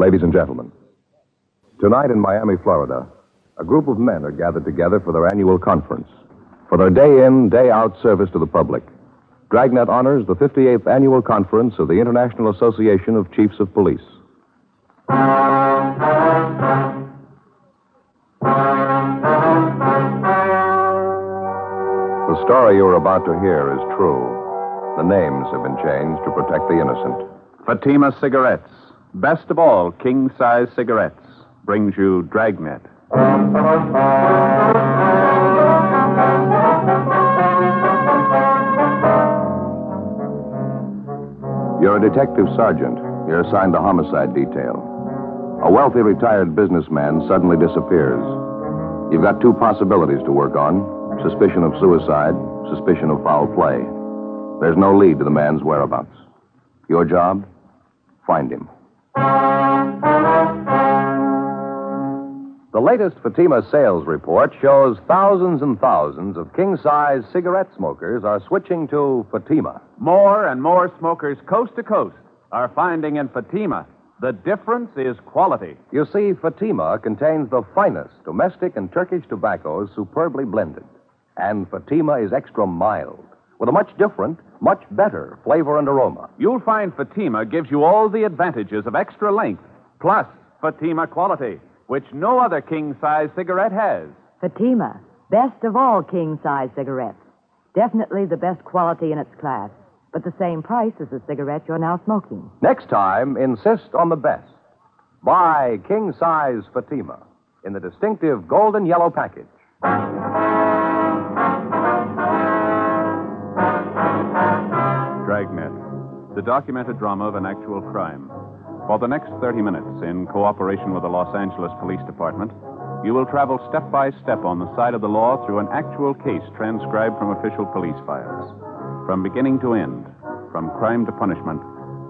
Ladies and gentlemen, tonight in Miami, Florida, a group of men are gathered together for their annual conference. For their day in, day out service to the public, Dragnet honors the 58th annual conference of the International Association of Chiefs of Police. The story you're about to hear is true. The names have been changed to protect the innocent. Fatima Cigarettes, best of all king size cigarettes, brings you Dragnet. You're a detective sergeant. You're assigned the homicide detail. A wealthy retired businessman suddenly disappears. You've got two possibilities to work on suspicion of suicide, suspicion of foul play. There's no lead to the man's whereabouts. Your job? Find him. The latest Fatima sales report shows thousands and thousands of king size cigarette smokers are switching to Fatima. More and more smokers coast to coast are finding in Fatima the difference is quality. You see, Fatima contains the finest domestic and Turkish tobaccos superbly blended. And Fatima is extra mild, with a much different, much better flavor and aroma. You'll find Fatima gives you all the advantages of extra length, plus Fatima quality, which no other king size cigarette has. Fatima, best of all king size cigarettes. Definitely the best quality in its class, but the same price as the cigarette you're now smoking. Next time, insist on the best. Buy king size Fatima in the distinctive golden yellow package. The documented drama of an actual crime. For the next 30 minutes, in cooperation with the Los Angeles Police Department, you will travel step by step on the side of the law through an actual case transcribed from official police files. From beginning to end, from crime to punishment,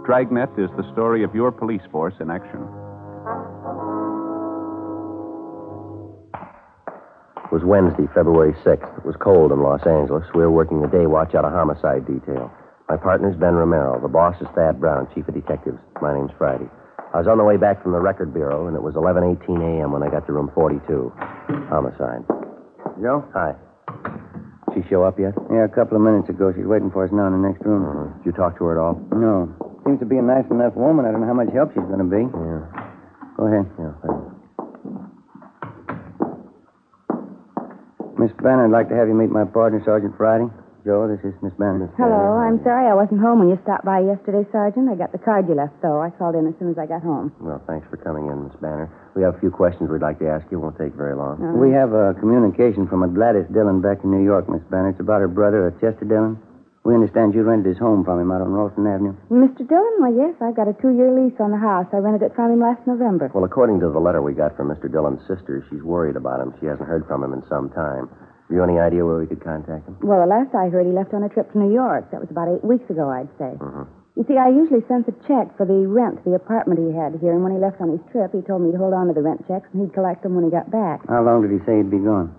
Dragnet is the story of your police force in action. It was Wednesday, February 6th. It was cold in Los Angeles. We were working the day watch out of homicide detail. My partner's Ben Romero. The boss is Thad Brown, chief of detectives. My name's Friday. I was on the way back from the record bureau, and it was 11:18 a.m. when I got to room 42. Homicide. Joe? Hi. She show up yet? Yeah, a couple of minutes ago. She's waiting for us now in the next room. Uh, did you talk to her at all? No. Seems to be a nice enough woman. I don't know how much help she's going to be. Yeah. Go ahead. Yeah. thanks. Miss Banner, I'd like to have you meet my partner, Sergeant Friday. Joe, this is Miss Banner. Hello. I'm sorry I wasn't home when you stopped by yesterday, Sergeant. I got the card you left, though. I called in as soon as I got home. Well, thanks for coming in, Miss Banner. We have a few questions we'd like to ask you. It won't take very long. Uh, We have a communication from a Gladys Dillon back in New York, Miss Banner. It's about her brother, uh, Chester Dillon. We understand you rented his home from him out on Ralston Avenue. Mr. Dillon? Well, yes, I've got a two-year lease on the house. I rented it from him last November. Well, according to the letter we got from Mr. Dillon's sister, she's worried about him. She hasn't heard from him in some time. Have you any idea where we could contact him? Well, the last I heard, he left on a trip to New York. That was about eight weeks ago, I'd say. Mhm. You see, I usually sent the check for the rent, the apartment he had here, and when he left on his trip, he told me to hold on to the rent checks and he'd collect them when he got back. How long did he say he'd be gone?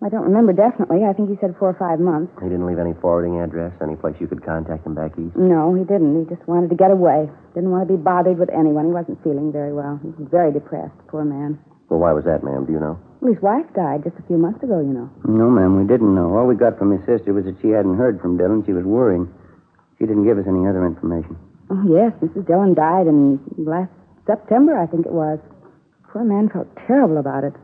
I don't remember definitely. I think he said four or five months. He didn't leave any forwarding address, any place you could contact him back east? No, he didn't. He just wanted to get away. Didn't want to be bothered with anyone. He wasn't feeling very well. He was very depressed, poor man. Well, why was that, ma'am? Do you know? Well, his wife died just a few months ago, you know. No, ma'am, we didn't know. All we got from his sister was that she hadn't heard from Dillon. She was worrying. She didn't give us any other information. Oh, yes, Mrs. Dillon died in last September, I think it was. Poor man felt terrible about it.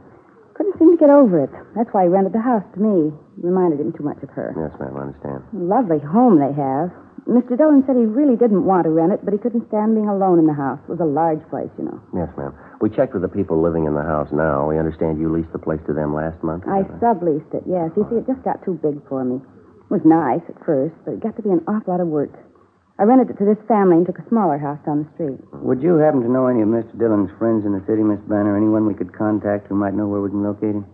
Couldn't seem to get over it. That's why he rented the house to me. Reminded him too much of her. Yes, ma'am, I understand. Lovely home they have. Mr. Dillon said he really didn't want to rent it, but he couldn't stand being alone in the house. It was a large place, you know. Yes, ma'am. We checked with the people living in the house now. We understand you leased the place to them last month. I that right? subleased it, yes. You see, it just got too big for me. It was nice at first, but it got to be an awful lot of work. I rented it to this family and took a smaller house down the street. Would you happen to know any of Mr. Dillon's friends in the city, Miss Banner? Anyone we could contact who might know where we can locate him?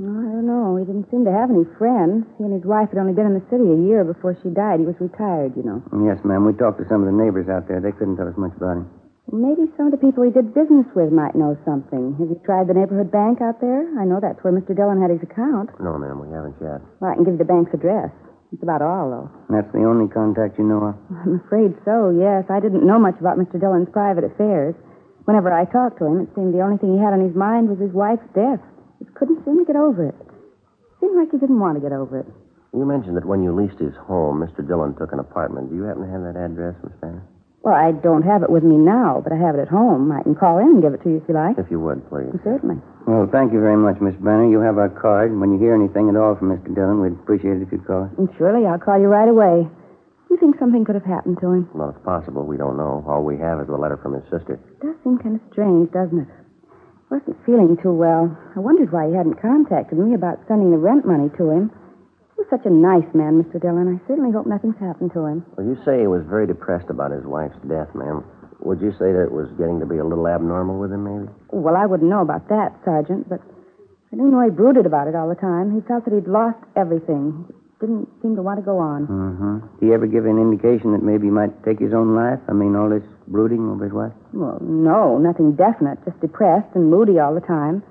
Well, I don't know. He didn't seem to have any friends. He and his wife had only been in the city a year before she died. He was retired, you know. Yes, ma'am. We talked to some of the neighbors out there. They couldn't tell us much about him. Maybe some of the people he did business with might know something. Have you tried the neighborhood bank out there? I know that's where Mr. Dillon had his account. No, ma'am, we haven't yet. Well, I can give you the bank's address. That's about all, though. That's the only contact you know of. I'm afraid so, yes. I didn't know much about Mr. Dillon's private affairs. Whenever I talked to him, it seemed the only thing he had on his mind was his wife's death. He couldn't seem to get over it. Seemed like he didn't want to get over it. You mentioned that when you leased his home, Mr. Dillon took an apartment. Do you happen to have that address, Miss Banner? Well, I don't have it with me now, but I have it at home. I can call in and give it to you if you like. If you would, please. Certainly. Well, thank you very much, Miss Banner. You have our card. And when you hear anything at all from Mr. Dillon, we'd appreciate it if you'd call us. And surely I'll call you right away. You think something could have happened to him? Well, it's possible. We don't know. All we have is the letter from his sister. It does seem kind of strange, doesn't it? Wasn't feeling too well. I wondered why he hadn't contacted me about sending the rent money to him. He was such a nice man, Mr. Dillon. I certainly hope nothing's happened to him. Well, you say he was very depressed about his wife's death, ma'am. Would you say that it was getting to be a little abnormal with him, maybe? Well, I wouldn't know about that, Sergeant, but I do know he brooded about it all the time. He felt that he'd lost everything. Didn't seem to want to go on. Mm-hmm. Did he ever give an indication that maybe he might take his own life? I mean, all this brooding over his wife? Well, no, nothing definite. Just depressed and moody all the time.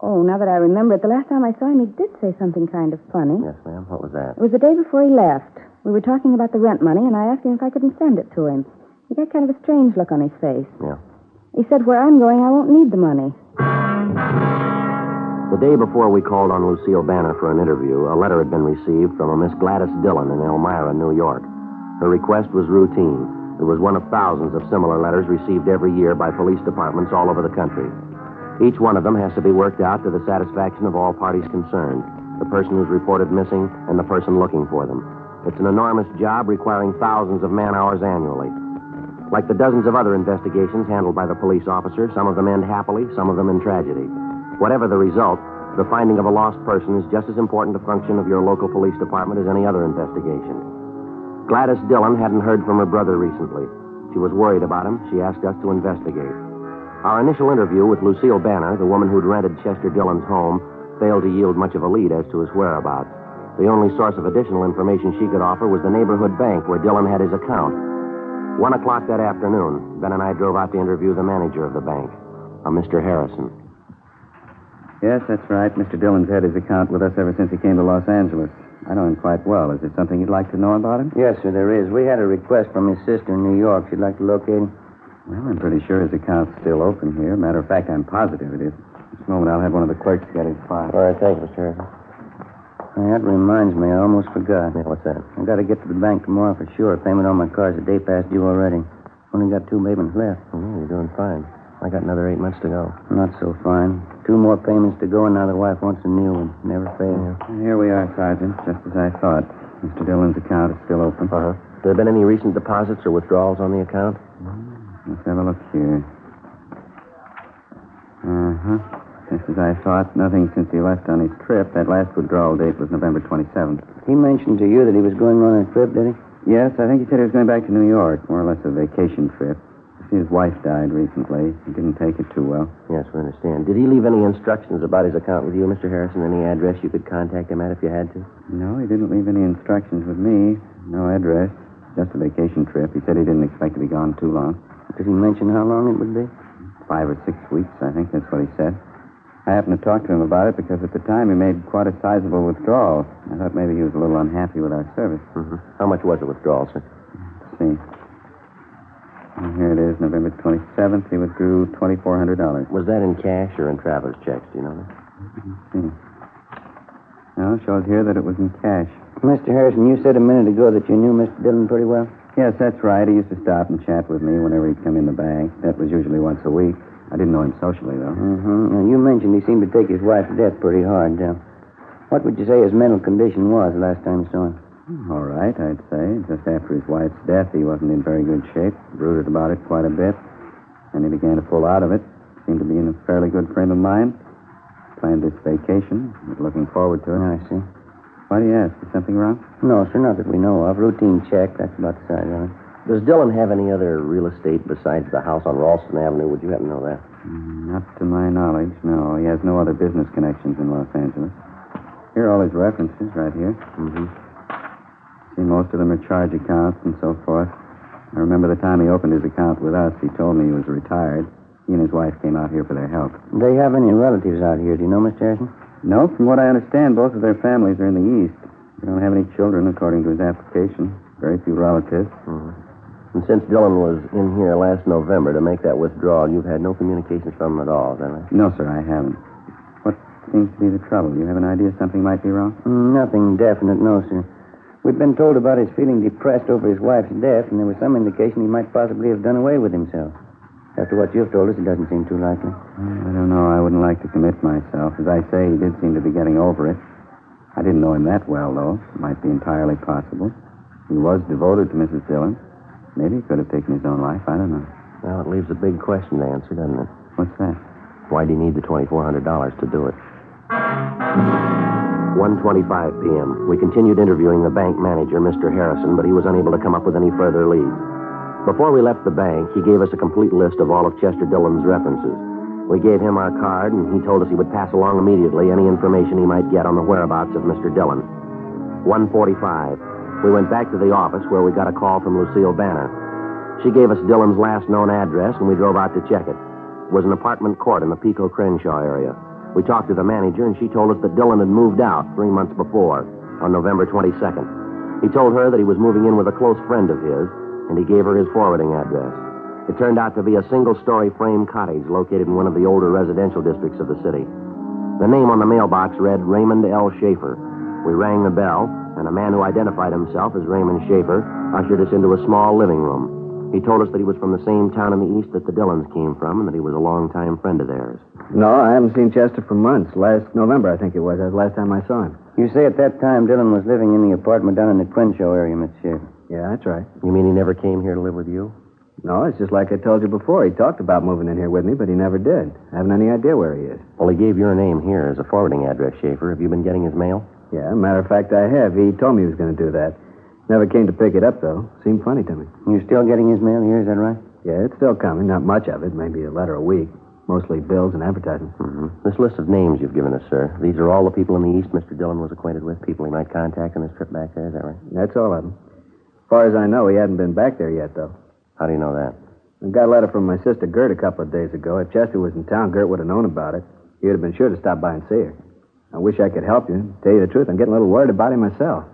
Oh, now that I remember it, the last time I saw him, he did say something kind of funny. Yes, ma'am. What was that? It was the day before he left. We were talking about the rent money, and I asked him if I couldn't send it to him. He got kind of a strange look on his face. Yeah. He said, Where I'm going, I won't need the money. The day before we called on Lucille Banner for an interview, a letter had been received from a Miss Gladys Dillon in Elmira, New York. Her request was routine. It was one of thousands of similar letters received every year by police departments all over the country. Each one of them has to be worked out to the satisfaction of all parties concerned the person who's reported missing and the person looking for them. It's an enormous job requiring thousands of man hours annually. Like the dozens of other investigations handled by the police officer, some of them end happily, some of them in tragedy. Whatever the result, the finding of a lost person is just as important a function of your local police department as any other investigation. Gladys Dillon hadn't heard from her brother recently. She was worried about him. She asked us to investigate. Our initial interview with Lucille Banner, the woman who'd rented Chester Dillon's home, failed to yield much of a lead as to his whereabouts. The only source of additional information she could offer was the neighborhood bank where Dillon had his account. One o'clock that afternoon, Ben and I drove out to interview the manager of the bank, a Mr. Harrison. Yes, that's right. Mr. Dillon's had his account with us ever since he came to Los Angeles. I know him quite well. Is there something you'd like to know about him? Yes, sir, there is. We had a request from his sister in New York. She'd like to locate him. Well, I'm pretty sure his account's still open here. Matter of fact, I'm positive it is. This moment, I'll have one of the clerks get his file. All right, thank you, Mr. That reminds me, I almost forgot. Yeah, what's that? I've got to get to the bank tomorrow for sure. Payment on my car's a day past due already. Only got two payments left. Oh, you're doing fine. I got another eight months to go. Not so fine. Two more payments to go, and now the wife wants a new one. Never fails. Here we are, Sergeant, just as I thought. Mr. Dillon's account is still open. Uh-huh. There been any recent deposits or withdrawals on the account? Let's have a look here. Uh-huh. Just as I thought, nothing since he left on his trip. That last withdrawal date was November 27th. He mentioned to you that he was going on a trip, did he? Yes, I think he said he was going back to New York, more or less a vacation trip. His wife died recently. He didn't take it too well. Yes, we understand. Did he leave any instructions about his account with you, Mr. Harrison? Any address you could contact him at if you had to? No, he didn't leave any instructions with me. No address. Just a vacation trip. He said he didn't expect to be gone too long. Did he mention how long it would be? Five or six weeks, I think. That's what he said. I happened to talk to him about it because at the time he made quite a sizable withdrawal. I thought maybe he was a little unhappy with our service. Mm-hmm. How much was the withdrawal, sir? Let's see. And here it is, November 27th. He withdrew $2,400. Was that in cash or in traveler's checks? Do you know that? Let's see. No, it shows here that it was in cash. Mr. Harrison, you said a minute ago that you knew Mr. Dillon pretty well. Yes, that's right. He used to stop and chat with me whenever he'd come in the bank. That was usually once a week. I didn't know him socially, though. Mm-hmm. Now, you mentioned he seemed to take his wife's death pretty hard. Uh, what would you say his mental condition was last time you saw him? All right, I'd say. Just after his wife's death, he wasn't in very good shape. Brooded about it quite a bit. And he began to pull out of it. Seemed to be in a fairly good frame of mind. Planned this vacation. Was looking forward to it. I see. Why do you ask? Is something wrong? No, sir, not that we know of. Routine check. That's about the size of it. Does Dillon have any other real estate besides the house on Ralston Avenue? Would you happen to know that? Mm, Not to my knowledge, no. He has no other business connections in Los Angeles. Here are all his references right here. Mm-hmm. See, most of them are charge accounts and so forth. I remember the time he opened his account with us, he told me he was retired. He and his wife came out here for their help. Do they have any relatives out here? Do you know, Mr. Harrison? No, from what I understand, both of their families are in the East. They don't have any children, according to his application. Very few relatives. Mm-hmm. And since Dillon was in here last November to make that withdrawal, you've had no communications from him at all, that right? No, sir, I haven't. What seems to be the trouble? You have an idea something might be wrong? Nothing definite, no, sir. We've been told about his feeling depressed over his wife's death, and there was some indication he might possibly have done away with himself. After what you've told us, it doesn't seem too likely. I don't know. I wouldn't like to commit myself. As I say, he did seem to be getting over it. I didn't know him that well, though. It might be entirely possible. He was devoted to Mrs. Dillon. Maybe he could have taken his own life. I don't know. Well, it leaves a big question to answer, doesn't it? What's that? Why do you need the $2,400 to do it? 1.25 p.m. We continued interviewing the bank manager, Mr. Harrison, but he was unable to come up with any further leads. Before we left the bank, he gave us a complete list of all of Chester Dillon's references. We gave him our card, and he told us he would pass along immediately any information he might get on the whereabouts of Mr. Dillon. 1.45. We went back to the office where we got a call from Lucille Banner. She gave us Dillon's last known address, and we drove out to check it. It was an apartment court in the Pico Crenshaw area. We talked to the manager, and she told us that Dillon had moved out three months before, on November 22nd. He told her that he was moving in with a close friend of his, and he gave her his forwarding address. It turned out to be a single story frame cottage located in one of the older residential districts of the city. The name on the mailbox read Raymond L. Schaefer. We rang the bell, and a man who identified himself as Raymond Schaefer ushered us into a small living room. He told us that he was from the same town in the east that the Dillons came from, and that he was a longtime friend of theirs. No, I haven't seen Chester for months. Last November, I think it was. That was the last time I saw him. You say at that time Dillon was living in the apartment down in the Crenshaw area, Mr. Schaefer. Yeah, that's right. You mean he never came here to live with you? No, it's just like I told you before. He talked about moving in here with me, but he never did. I haven't any idea where he is. Well, he gave your name here as a forwarding address, Schaefer. Have you been getting his mail? Yeah, matter of fact, I have. He told me he was going to do that. Never came to pick it up, though. Seemed funny to me. You're still getting his mail here, is that right? Yeah, it's still coming. Not much of it. Maybe a letter a week. Mostly bills and advertising. Mm-hmm. This list of names you've given us, sir, these are all the people in the East Mr. Dillon was acquainted with, people he might contact on his trip back there, is that right? That's all of them. As far as I know, he hadn't been back there yet, though. How do you know that? I got a letter from my sister Gert a couple of days ago. If Chester was in town, Gert would have known about it. He would have been sure to stop by and see her. I wish I could help you. Tell you the truth, I'm getting a little worried about him myself.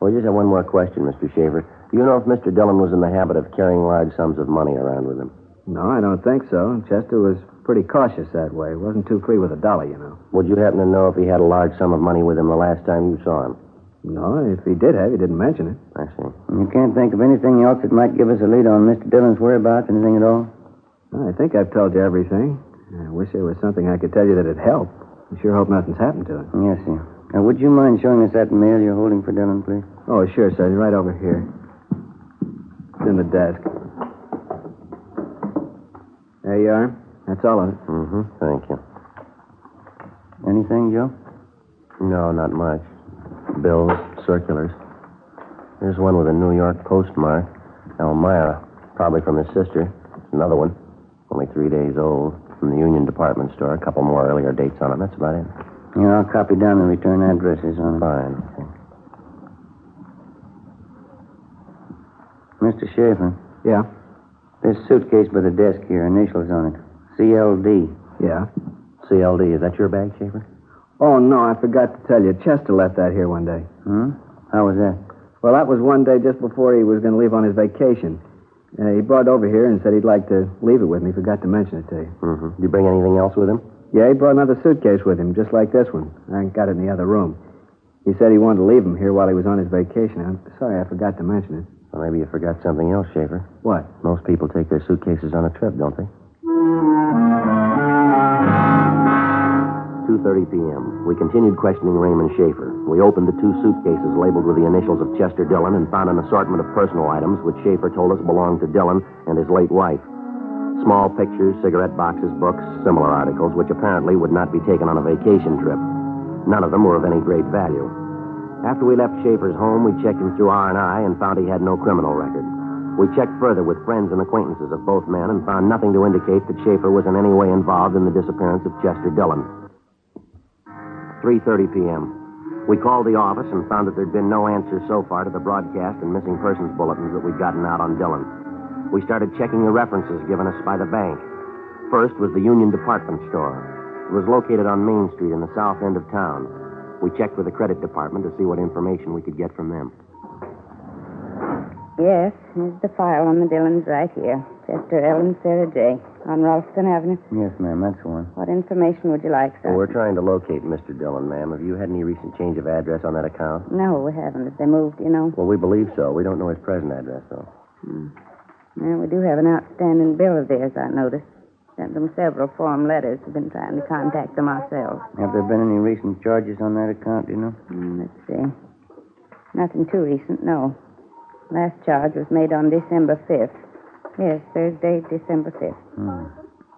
Well, just have one more question, Mr. Schaefer. Do you know if Mr. Dillon was in the habit of carrying large sums of money around with him? No, I don't think so. Chester was pretty cautious that way. Wasn't too free with a dollar, you know. Would you happen to know if he had a large sum of money with him the last time you saw him? No, if he did have, he didn't mention it. I see. You can't think of anything else that might give us a lead on Mr. Dillon's whereabouts, anything at all? I think I've told you everything. I wish there was something I could tell you that'd help. I sure hope nothing's happened to him. Yes, sir. Now, would you mind showing us that mail you're holding for Dillon, please? Oh, sure, Sergeant. Right over here. It's in the desk. There you are. That's all of it. Mm-hmm. Thank you. Anything, Joe? No, not much. Bills, circulars. There's one with a New York postmark. Elmira. Probably from his sister. Another one. Only three days old. From the Union Department Store. A couple more earlier dates on it. That's about it. Yeah, I'll copy down the return addresses on it. Fine. Okay. Mr. Schaefer, Yeah? This suitcase by the desk here, initials on it. CLD. Yeah. CLD. Is that your bag, Schaefer? Oh, no, I forgot to tell you. Chester left that here one day. Hmm? How was that? Well, that was one day just before he was going to leave on his vacation. Uh, he brought it over here and said he'd like to leave it with me. Forgot to mention it to you. Mm-hmm. Did you bring anything else with him? Yeah, he brought another suitcase with him, just like this one. I got it in the other room. He said he wanted to leave him here while he was on his vacation. I'm sorry I forgot to mention it. Well, maybe you forgot something else, Schaefer. What? Most people take their suitcases on a trip, don't they? 2.30 p.m. We continued questioning Raymond Schaefer. We opened the two suitcases labeled with the initials of Chester Dillon and found an assortment of personal items which Schaefer told us belonged to Dillon and his late wife. Small pictures, cigarette boxes, books, similar articles, which apparently would not be taken on a vacation trip. None of them were of any great value. After we left Schaefer's home, we checked him through R&I and found he had no criminal record. We checked further with friends and acquaintances of both men and found nothing to indicate that Schaefer was in any way involved in the disappearance of Chester Dillon. 3.30 p.m. We called the office and found that there'd been no answer so far to the broadcast and missing persons bulletins that we'd gotten out on Dillon. We started checking the references given us by the bank. First was the Union Department Store. It was located on Main Street in the south end of town. We checked with the credit department to see what information we could get from them. Yes, here's the file on the Dillons right here. Chester L. and Sarah J. on Ralston Avenue. Yes, ma'am, that's the one. What information would you like, sir? Well, we're trying to locate Mr. Dillon, ma'am. Have you had any recent change of address on that account? No, we haven't. Have they moved, you know? Well, we believe so. We don't know his present address, though. Hmm. Well, we do have an outstanding bill of theirs, I noticed. Sent them several form letters. We've been trying to contact them ourselves. Have there been any recent charges on that account, do you know? Hmm, let's see. Nothing too recent, no. Last charge was made on December 5th. Yes, Thursday, December 5th. Hmm.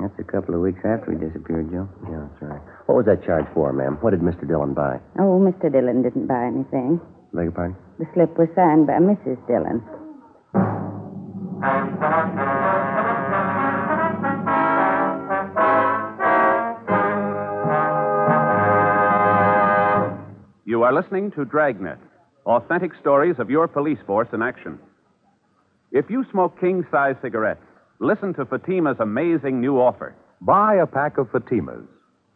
That's a couple of weeks after he disappeared, Joe. Yeah, that's right. What was that charge for, ma'am? What did Mr. Dillon buy? Oh, Mr. Dillon didn't buy anything. Beg your pardon? The slip was signed by Mrs. Dillon. You are listening to Dragnet, authentic stories of your police force in action. If you smoke king size cigarettes, listen to Fatima's amazing new offer. Buy a pack of Fatimas.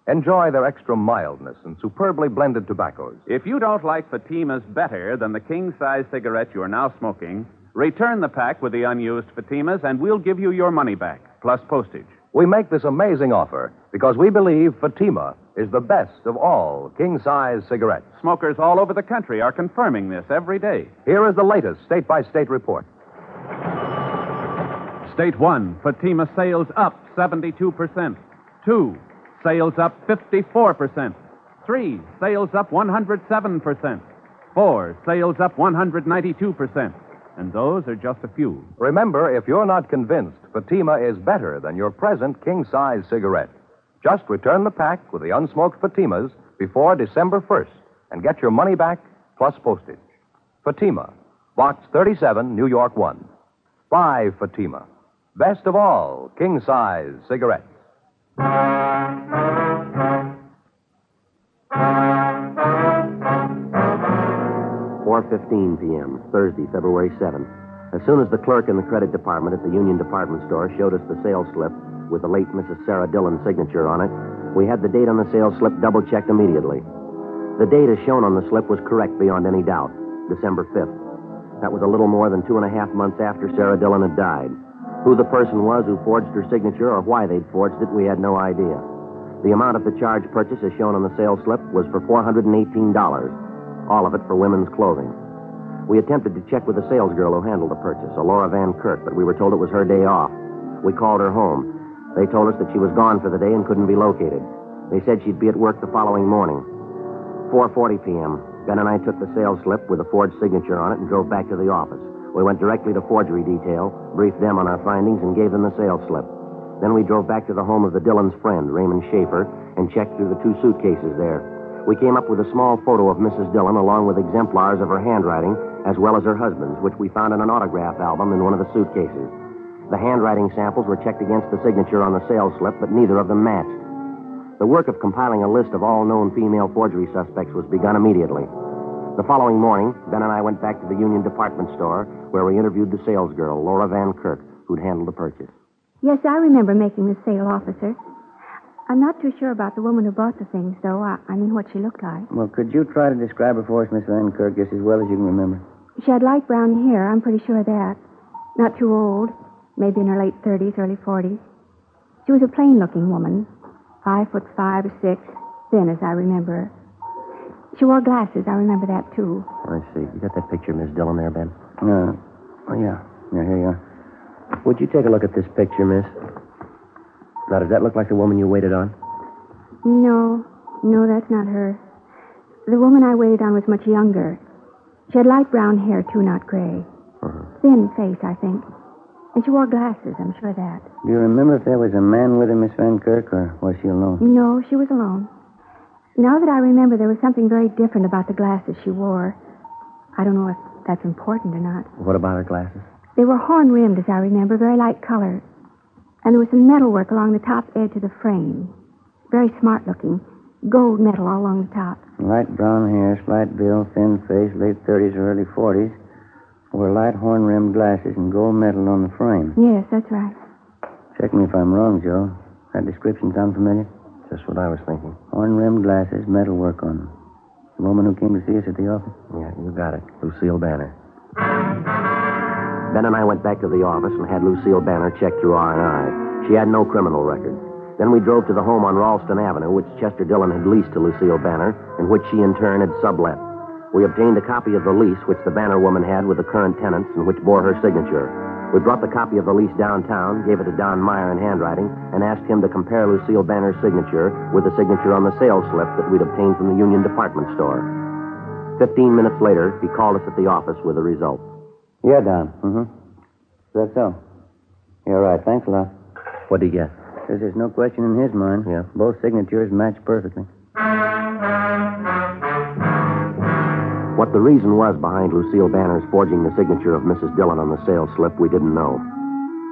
Enjoy their extra mildness and superbly blended tobaccos. If you don't like Fatima's better than the king size cigarette you're now smoking, return the pack with the unused Fatimas and we'll give you your money back, plus postage. We make this amazing offer because we believe Fatima is the best of all king size cigarettes. Smokers all over the country are confirming this every day. Here is the latest state by state report. State 1, Fatima sales up 72%. 2, sales up 54%. 3, sales up 107%. 4, sales up 192%. And those are just a few. Remember, if you're not convinced Fatima is better than your present king size cigarette, just return the pack with the unsmoked Fatimas before December 1st and get your money back plus postage. Fatima, Box 37, New York 1. Buy Fatima. Best of all, king size cigarettes. 4.15 p.m., Thursday, February 7th. As soon as the clerk in the credit department at the Union Department Store showed us the sales slip with the late Mrs. Sarah Dillon's signature on it, we had the date on the sales slip double checked immediately. The date as shown on the slip was correct beyond any doubt December 5th. That was a little more than two and a half months after Sarah Dillon had died. Who the person was who forged her signature or why they'd forged it, we had no idea. The amount of the charge purchase as shown on the sales slip was for $418 all of it for women's clothing. We attempted to check with the salesgirl who handled the purchase, a Laura Van Kirk, but we were told it was her day off. We called her home. They told us that she was gone for the day and couldn't be located. They said she'd be at work the following morning. 4:40 p.m. Ben and I took the sales slip with a forged signature on it and drove back to the office. We went directly to forgery detail, briefed them on our findings, and gave them the sales slip. Then we drove back to the home of the Dillon's friend, Raymond Schaefer, and checked through the two suitcases there. We came up with a small photo of Mrs. Dillon along with exemplars of her handwriting as well as her husband's, which we found in an autograph album in one of the suitcases. The handwriting samples were checked against the signature on the sales slip, but neither of them matched. The work of compiling a list of all known female forgery suspects was begun immediately. The following morning, Ben and I went back to the Union Department Store where we interviewed the salesgirl, Laura Van Kirk, who'd handled the purchase. Yes, I remember making the sale, officer. I'm not too sure about the woman who bought the things, though. I, I mean, what she looked like. Well, could you try to describe her for us, Miss Van Kirk, just as well as you can remember? She had light brown hair, I'm pretty sure of that. Not too old, maybe in her late 30s, early 40s. She was a plain looking woman, five foot five or six, thin as I remember her. She wore glasses, I remember that too. I see. You got that picture, Miss Dillon, there, Ben? Uh, oh, yeah. Yeah, here you are. Would you take a look at this picture, Miss? Now, does that look like the woman you waited on? No, no, that's not her. The woman I waited on was much younger. She had light brown hair, too, not gray. Uh-huh. Thin face, I think. And she wore glasses, I'm sure of that. Do you remember if there was a man with her, Miss Van Kirk, or was she alone? No, she was alone. Now that I remember, there was something very different about the glasses she wore. I don't know if that's important or not. What about her glasses? They were horn rimmed, as I remember, very light color. And there was some metalwork along the top edge of the frame. Very smart looking. Gold metal all along the top. Light brown hair, slight build, thin face, late 30s or early 40s. Wore light horn rimmed glasses and gold metal on the frame. Yes, that's right. Check me if I'm wrong, Joe. That description sound familiar? Just what I was thinking. Horn rimmed glasses, metal work on them. The woman who came to see us at the office? Yeah, you got it. Lucille Banner. Ben and I went back to the office and had Lucille Banner checked through R&I. She had no criminal record. Then we drove to the home on Ralston Avenue, which Chester Dillon had leased to Lucille Banner, and which she in turn had sublet. We obtained a copy of the lease which the Banner woman had with the current tenants and which bore her signature. We brought the copy of the lease downtown, gave it to Don Meyer in handwriting, and asked him to compare Lucille Banner's signature with the signature on the sales slip that we'd obtained from the Union Department Store. Fifteen minutes later, he called us at the office with the results. Yeah, Don. Mm-hmm. Is that so? You're right. Thanks a lot. What'd he get? Says there's no question in his mind. Yeah. Both signatures match perfectly. What the reason was behind Lucille Banner's forging the signature of Mrs. Dillon on the sales slip, we didn't know.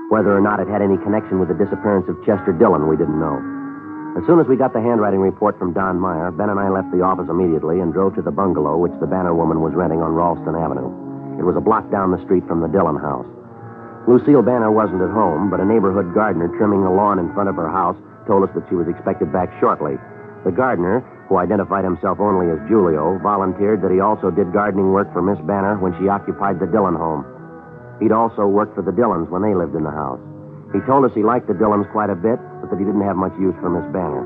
Whether or not it had any connection with the disappearance of Chester Dillon, we didn't know. As soon as we got the handwriting report from Don Meyer, Ben and I left the office immediately and drove to the bungalow which the Banner woman was renting on Ralston Avenue. It was a block down the street from the Dillon house. Lucille Banner wasn't at home, but a neighborhood gardener trimming the lawn in front of her house told us that she was expected back shortly. The gardener, who identified himself only as Julio, volunteered that he also did gardening work for Miss Banner when she occupied the Dillon home. He'd also worked for the Dillons when they lived in the house. He told us he liked the Dillons quite a bit, but that he didn't have much use for Miss Banner.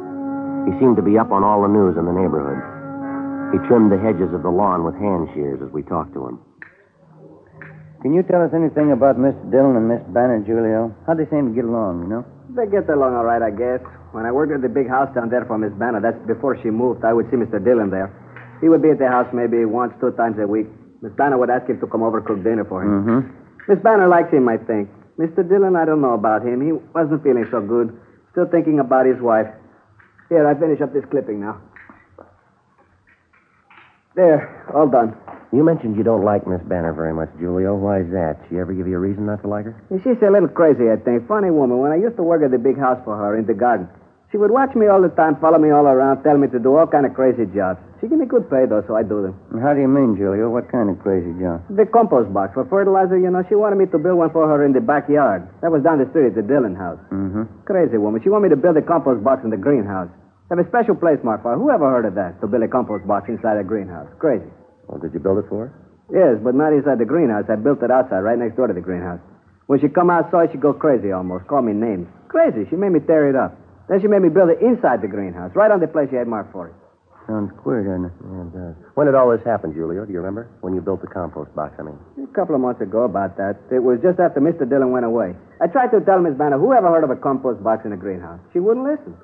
He seemed to be up on all the news in the neighborhood. He trimmed the hedges of the lawn with hand shears as we talked to him. Can you tell us anything about Mr. Dillon and Miss Banner, Julio? How'd they seem to get along, you know? They get along all right, I guess. When I worked at the big house down there for Miss Banner, that's before she moved, I would see Mr. Dillon there. He would be at the house maybe once, two times a week. Miss Banner would ask him to come over cook dinner for him. Mm-hmm. Miss Banner likes him, I think. Mr. Dillon, I don't know about him. He wasn't feeling so good. Still thinking about his wife. Here, I finish up this clipping now. There, all done. You mentioned you don't like Miss Banner very much, Julio. Why is that? She ever give you a reason not to like her? She's a little crazy, I think. Funny woman. When I used to work at the big house for her in the garden, she would watch me all the time, follow me all around, tell me to do all kind of crazy jobs. She give me good pay, though, so I do them. How do you mean, Julio? What kind of crazy job? The compost box for fertilizer, you know, she wanted me to build one for her in the backyard. That was down the street at the Dillon house. Mm-hmm. Crazy woman. She wanted me to build a compost box in the greenhouse. Have a special place marked for her. Who ever heard of that? To build a compost box inside a greenhouse. Crazy. Well, did you build it for her? Yes, but not inside the greenhouse. I built it outside, right next door to the greenhouse. When she come outside, she'd go crazy almost, call me names. Crazy. She made me tear it up. Then she made me build it inside the greenhouse, right on the place she had marked for it. Sounds queer, doesn't it? Yeah, it does. When did all this happen, Julio? Do you remember? When you built the compost box, I mean. A couple of months ago, about that. It was just after Mr. Dillon went away. I tried to tell Miss Banner, who ever heard of a compost box in a greenhouse? She wouldn't listen.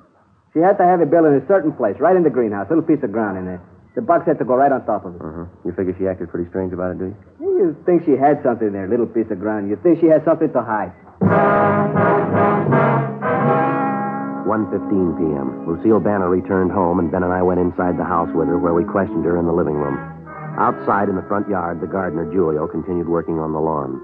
She had to have it built in a certain place, right in the greenhouse, a little piece of ground in there. The box had to go right on top of it. Mm-hmm. You figure she acted pretty strange about it, do you? You think she had something in there, little piece of ground. You think she had something to hide. 1.15 p.m. Lucille Banner returned home, and Ben and I went inside the house with her, where we questioned her in the living room. Outside in the front yard, the gardener, Julio, continued working on the lawn.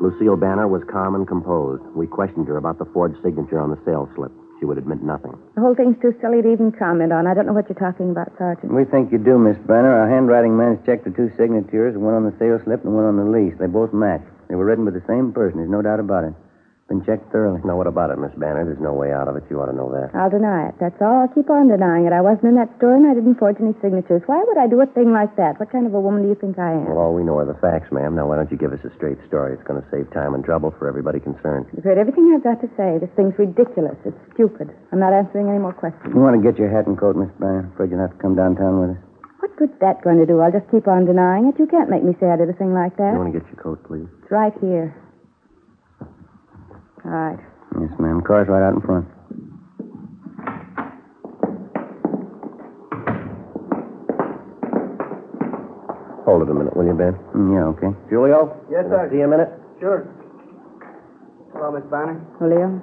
Lucille Banner was calm and composed. We questioned her about the forged signature on the sales slip. She would admit nothing. The whole thing's too silly to even comment on. I don't know what you're talking about, Sergeant. We think you do, Miss Banner. Our handwriting man's checked the two signatures, one on the sales slip and one on the lease. They both match. They were written by the same person. There's no doubt about it. Been checked thoroughly. Now, what about it, Miss Banner? There's no way out of it. You ought to know that. I'll deny it. That's all. I'll keep on denying it. I wasn't in that store and I didn't forge any signatures. Why would I do a thing like that? What kind of a woman do you think I am? Well, all we know are the facts, ma'am. Now, why don't you give us a straight story? It's going to save time and trouble for everybody concerned. You've heard everything I've got to say. This thing's ridiculous. It's stupid. I'm not answering any more questions. You want to get your hat and coat, Miss Banner? Afraid you'll have to come downtown with us. What good's that going to do? I'll just keep on denying it. You can't make me say I did a thing like that. You want to get your coat, please? It's right here. All right. Yes, ma'am. Car's right out in front. Hold it a minute, will you, Ben? Mm, yeah, okay. Julio? Yes, Can I See you a minute? Sure. Hello, Miss Banner. Julio?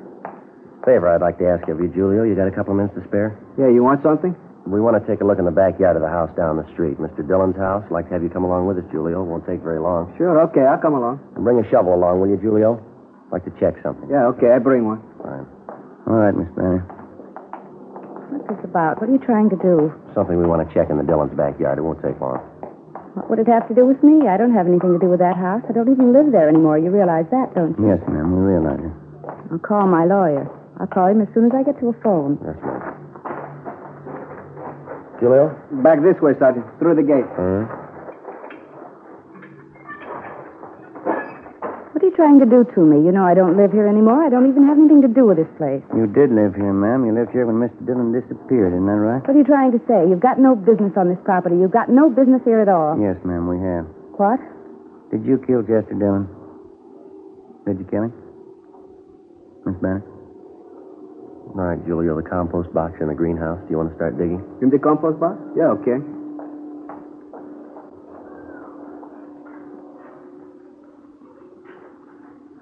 Favor I'd like to ask of you, Julio. You got a couple of minutes to spare? Yeah, you want something? We want to take a look in the backyard of the house down the street. Mr. Dillon's house. Like to have you come along with us, Julio. Won't take very long. Sure, okay, I'll come along. And bring a shovel along, will you, Julio? Like to check something. Yeah, okay, I bring one. Fine. All right, Miss Banner. What's this about? What are you trying to do? Something we want to check in the Dillon's backyard. It won't take long. What would it have to do with me? I don't have anything to do with that house. I don't even live there anymore. You realize that, don't you? Yes, ma'am. We realize it. I'll call my lawyer. I'll call him as soon as I get to a phone. Yes, ma'am. Julio? Back this way, Sergeant. Through the gate. Uh, What are you trying to do to me? You know I don't live here anymore. I don't even have anything to do with this place. You did live here, ma'am. You lived here when Mr. Dillon disappeared, isn't that right? What are you trying to say? You've got no business on this property. You've got no business here at all. Yes, ma'am, we have. What? Did you kill Chester Dillon? Did you kill him? Miss Banner? All right, Julio, the compost box in the greenhouse. Do you want to start digging? In the compost box? Yeah, okay.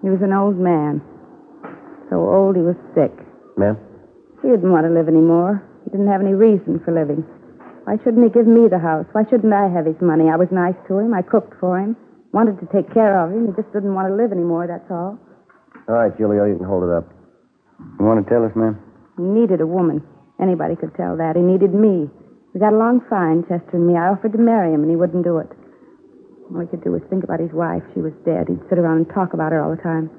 He was an old man. So old he was sick. Ma'am? He didn't want to live anymore. He didn't have any reason for living. Why shouldn't he give me the house? Why shouldn't I have his money? I was nice to him. I cooked for him. Wanted to take care of him. He just didn't want to live anymore, that's all. All right, Julio, you can hold it up. You want to tell us, ma'am? He needed a woman. Anybody could tell that. He needed me. We got along fine, Chester and me. I offered to marry him, and he wouldn't do it. All he could do was think about his wife. She was dead. He'd sit around and talk about her all the time.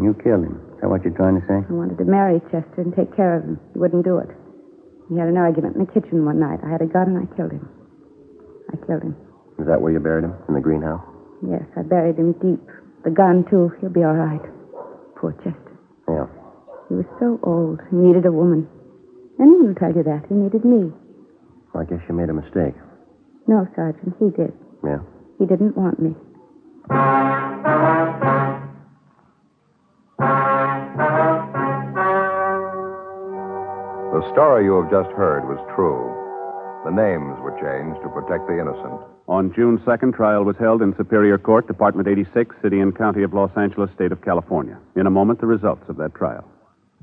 You killed him. Is that what you're trying to say? I wanted to marry Chester and take care of him. He wouldn't do it. We had an argument in the kitchen one night. I had a gun and I killed him. I killed him. Is that where you buried him? In the greenhouse? Yes, I buried him deep. The gun, too. He'll be all right. Poor Chester. Yeah. He was so old. He needed a woman. Anyone will tell you that. He needed me. Well, I guess you made a mistake. No, Sergeant, he did. Yeah. He didn't want me. The story you have just heard was true. The names were changed to protect the innocent. On June 2nd, trial was held in Superior Court, Department 86, City and County of Los Angeles, State of California. In a moment, the results of that trial.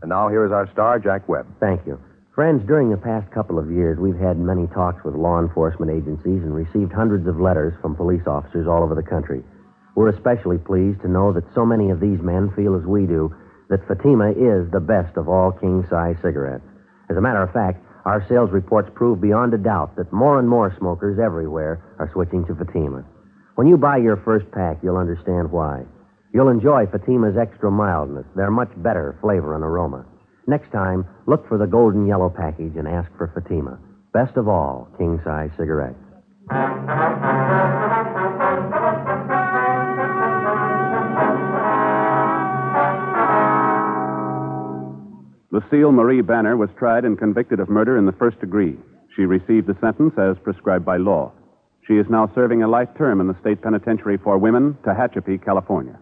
And now here is our star, Jack Webb. Thank you. Friends, during the past couple of years, we've had many talks with law enforcement agencies and received hundreds of letters from police officers all over the country. We're especially pleased to know that so many of these men feel as we do that Fatima is the best of all king size cigarettes. As a matter of fact, our sales reports prove beyond a doubt that more and more smokers everywhere are switching to Fatima. When you buy your first pack, you'll understand why. You'll enjoy Fatima's extra mildness, their much better flavor and aroma. Next time, look for the golden yellow package and ask for Fatima. Best of all, king size cigarettes. Lucille Marie Banner was tried and convicted of murder in the first degree. She received the sentence as prescribed by law. She is now serving a life term in the state penitentiary for women, Tehachapi, California.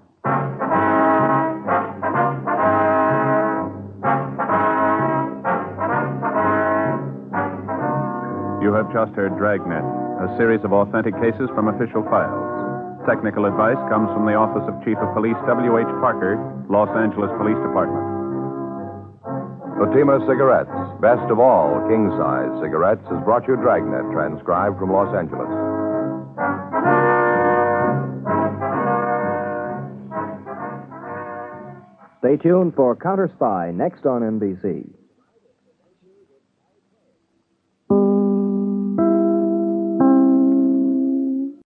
Have just heard Dragnet, a series of authentic cases from official files. Technical advice comes from the Office of Chief of Police W.H. Parker, Los Angeles Police Department. Fatima Cigarettes, best of all king size cigarettes, has brought you Dragnet, transcribed from Los Angeles. Stay tuned for Counter Spy next on NBC.